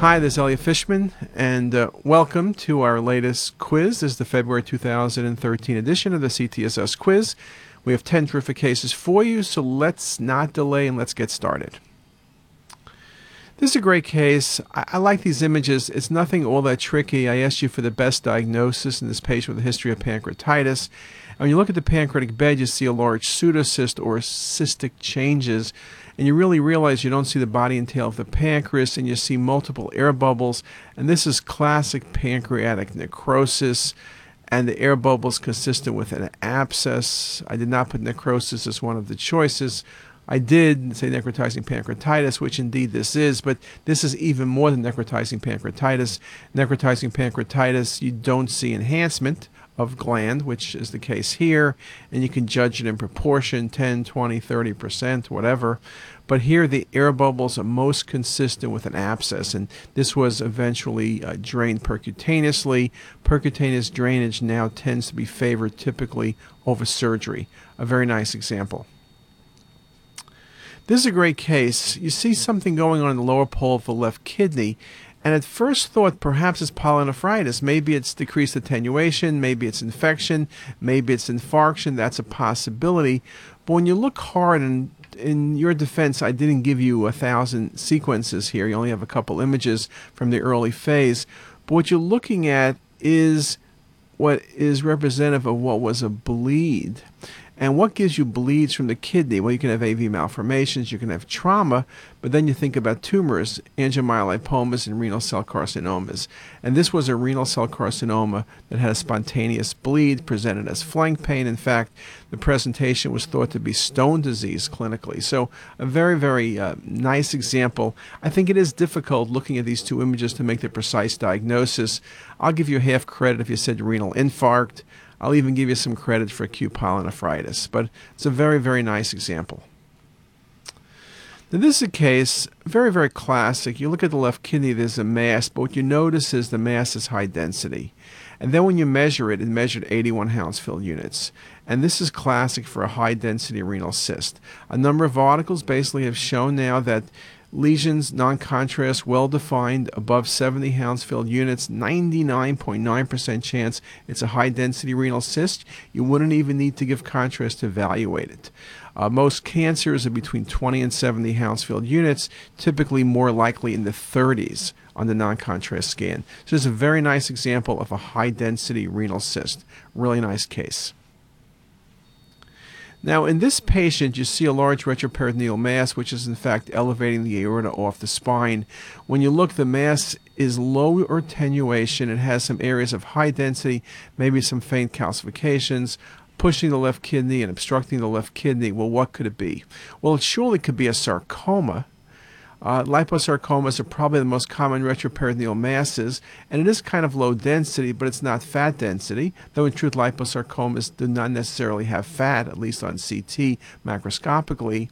Hi, this is Elliot Fishman, and uh, welcome to our latest quiz. This is the February 2013 edition of the CTisus quiz. We have 10 terrific cases for you, so let's not delay and let's get started. This is a great case. I, I, like these images. It's nothing all that tricky. I asked you for the best diagnosis in this patient with a history of pancreatitis. And when you look at the pancreatic bed, you see a large pseudocyst or cystic changes and you really realize you don't see the body and tail of the pancreas and you see multiple air bubbles and this is classic pancreatic necrosis and the air bubbles consistent with an abscess i did not put necrosis as one of the choices I did say necrotizing pancreatitis, which indeed this is, but this is even more than necrotizing pancreatitis. Necrotizing pancreatitis, you don't see enhancement of gland, which is the case here, and you can judge it in proportion 10, 20, 30%, whatever. But here the air bubbles are most consistent with an abscess, and this was eventually uh, drained percutaneously. Percutaneous drainage now tends to be favored typically over surgery. A very nice example. This is a great case. You see something going on in the lower pole of the left kidney, and at first thought, perhaps it's pyelonephritis. Maybe it's decreased attenuation, maybe it's infection, maybe it's infarction. That's a possibility. But when you look hard, and in your defense, I didn't give you a thousand sequences here. You only have a couple images from the early phase. But what you're looking at is what is representative of what was a bleed. And what gives you bleeds from the kidney? Well, you can have AV malformations, you can have trauma, but then you think about tumors, angiomyolipomas, and renal cell carcinomas. And this was a renal cell carcinoma that had a spontaneous bleed, presented as flank pain. In fact, the presentation was thought to be stone disease clinically. So, a very, very uh, nice example. I think it is difficult looking at these two images to make the precise diagnosis. I'll give you half credit if you said renal infarct. I'll even give you some credit for acute pyelonephritis, but it's a very, very nice example. Now, this is a case, very, very classic. You look at the left kidney, there's a mass, but what you notice is the mass is high density. And then when you measure it, it measured 81 Hounsfield units. And this is classic for a high density renal cyst. A number of articles basically have shown now that Lesions, non contrast, well defined, above 70 Hounsfield units, 99.9% chance it's a high density renal cyst. You wouldn't even need to give contrast to evaluate it. Uh, most cancers are between 20 and 70 Hounsfield units, typically more likely in the 30s on the non contrast scan. So, this is a very nice example of a high density renal cyst. Really nice case. Now, in this patient, you see a large retroperitoneal mass, which is in fact elevating the aorta off the spine. When you look, the mass is low attenuation. It has some areas of high density, maybe some faint calcifications, pushing the left kidney and obstructing the left kidney. Well, what could it be? Well, it surely could be a sarcoma uh, liposarcomas are probably the most common retroperitoneal masses, and it is kind of low density, but it's not fat density, though in truth, liposarcomas do not necessarily have fat, at least on CT macroscopically.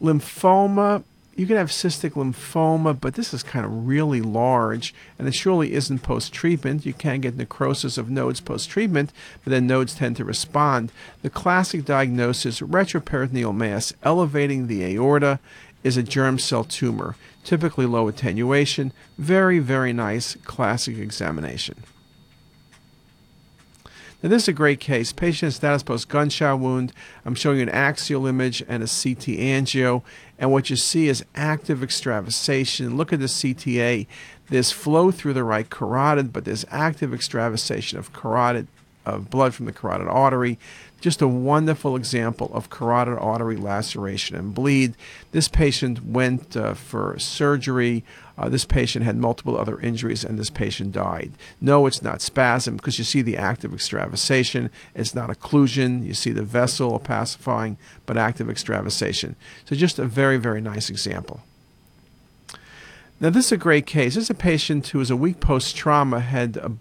Lymphoma, you can have cystic lymphoma, but this is kind of really large, and it surely isn't post treatment. You can get necrosis of nodes post treatment, but then nodes tend to respond. The classic diagnosis retroperitoneal mass elevating the aorta is a germ cell tumor, typically low attenuation. Very, very nice classic examination. Now, this is a great case. Patient status post gunshot wound. I'm showing you an axial image and a CT angio. And what you see is active extravasation. Look at the CTA. There's flow through the right carotid, but there's active extravasation of carotid of blood from the carotid artery. Just a wonderful example of carotid artery laceration and bleed. This patient went uh, for surgery. Uh, this patient had multiple other injuries, and this patient died. No, it's not spasm because you see the active extravasation. It's not occlusion. You see the vessel opacifying, but active extravasation. So, just a very, very nice example. Now, this is a great case. This is a patient who was a week post trauma, had a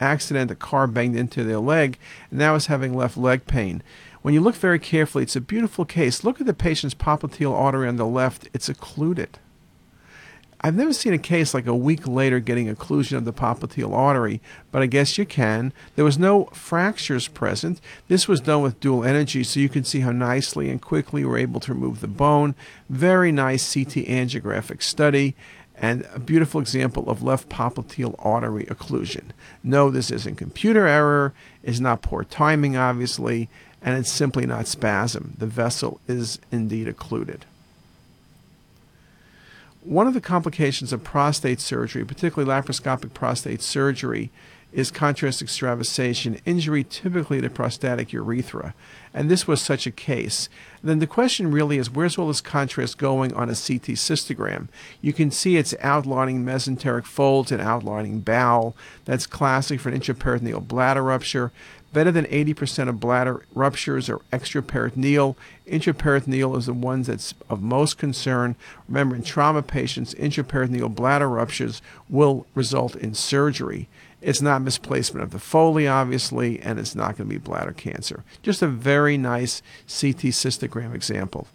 accident, a car banged into their leg, and now is having left leg pain. When you look very carefully, it's a beautiful case. Look at the patient's popliteal artery on the left, it's occluded. I've never seen a case like a week later getting occlusion of the popliteal artery, but I guess you can. There was no fractures present. This was done with dual energy, so you can see how nicely and quickly we're able to remove the bone. Very nice CT angiographic study and a beautiful example of left popliteal artery occlusion. No, this isn't computer error, it's not poor timing, obviously, and it's simply not spasm. The vessel is indeed occluded. One of the complications of prostate surgery, particularly laparoscopic prostate surgery, is contrast extravasation, injury typically to prostatic urethra. And this was such a case. Then the question really is where's all this contrast going on a CT cystogram? You can see it's outlining mesenteric folds and outlining bowel. That's classic for an intraperitoneal bladder rupture. Better than 80% of bladder ruptures are extraperitoneal. Intraperitoneal is the ones that's of most concern. Remember, in trauma patients, intraperitoneal bladder ruptures will result in surgery. It's not misplacement of the Foley, obviously, and it's not going to be bladder cancer. Just a very nice CT cystogram example.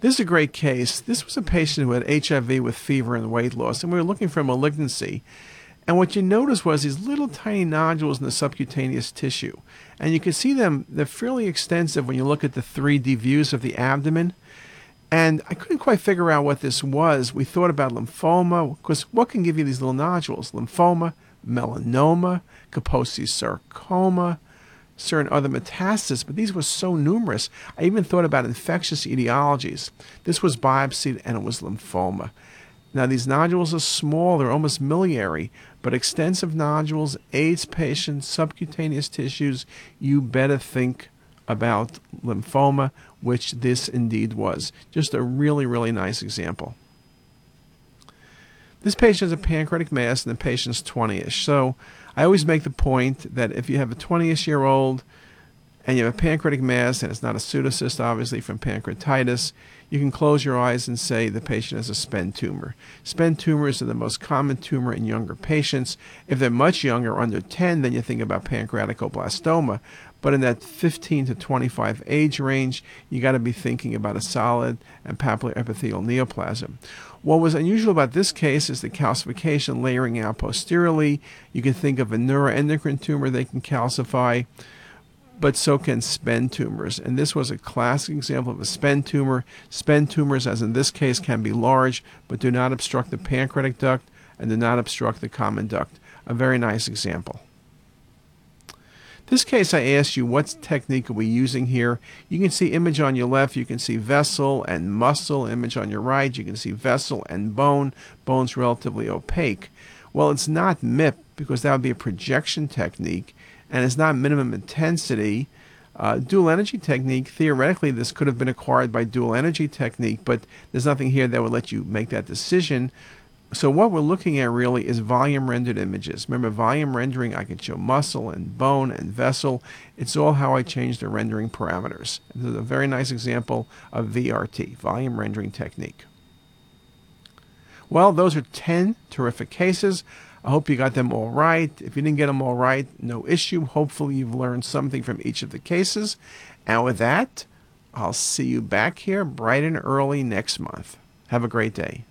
This is a great case. This was a patient who had HIV with fever and weight loss, and we were looking for malignancy. And what you noticed was these little tiny nodules in the subcutaneous tissue. And you can see them, they're fairly extensive when you look at the 3D views of the abdomen. And I couldn't quite figure out what this was. We thought about lymphoma, because what can give you these little nodules? Lymphoma, melanoma, Kaposi sarcoma, certain other metastases, but these were so numerous. I even thought about infectious etiologies. This was biopsied and it was lymphoma. Now, these nodules are small, they're almost miliary, but extensive nodules, AIDS patients, subcutaneous tissues, you better think about lymphoma, which this indeed was. Just a really, really nice example. This patient has a pancreatic mass and the patient's 20 ish. So I always make the point that if you have a 20 ish year old and you have a pancreatic mass and it's not a pseudocyst, obviously, from pancreatitis, you can close your eyes and say the patient has a SPEN tumor. SPEN tumors are the most common tumor in younger patients. If they're much younger, under 10, then you think about pancreaticoblastoma. But in that 15 to 25 age range, you got to be thinking about a solid and papillary epithelial neoplasm. What was unusual about this case is the calcification layering out posteriorly. You can think of a neuroendocrine tumor they can calcify but so can SPEN tumors. And this was a classic example of a SPEN tumor. SPEN tumors, as in this case, can be large, but do not obstruct the pancreatic duct and do not obstruct the common duct. A very nice example. This case, I asked you what technique are we using here. You can see image on your left. You can see vessel and muscle. Image on your right. You can see vessel and bone. Bone's relatively opaque. Well, it's not MIP because that would be a projection technique and it's not minimum intensity. Uh, dual energy technique, theoretically, this could have been acquired by dual energy technique, but there's nothing here that would let you make that decision. So what we're looking at really is volume rendered images. Remember, volume rendering, I can show muscle and bone and vessel. It's all how I change the rendering parameters. This is a very nice example of VRT, volume rendering technique. Well, those are 10 terrific cases. I hope you got them all right. If you didn't get them all right, no issue. Hopefully, you've learned something from each of the cases. And with that, I'll see you back here bright and early next month. Have a great day.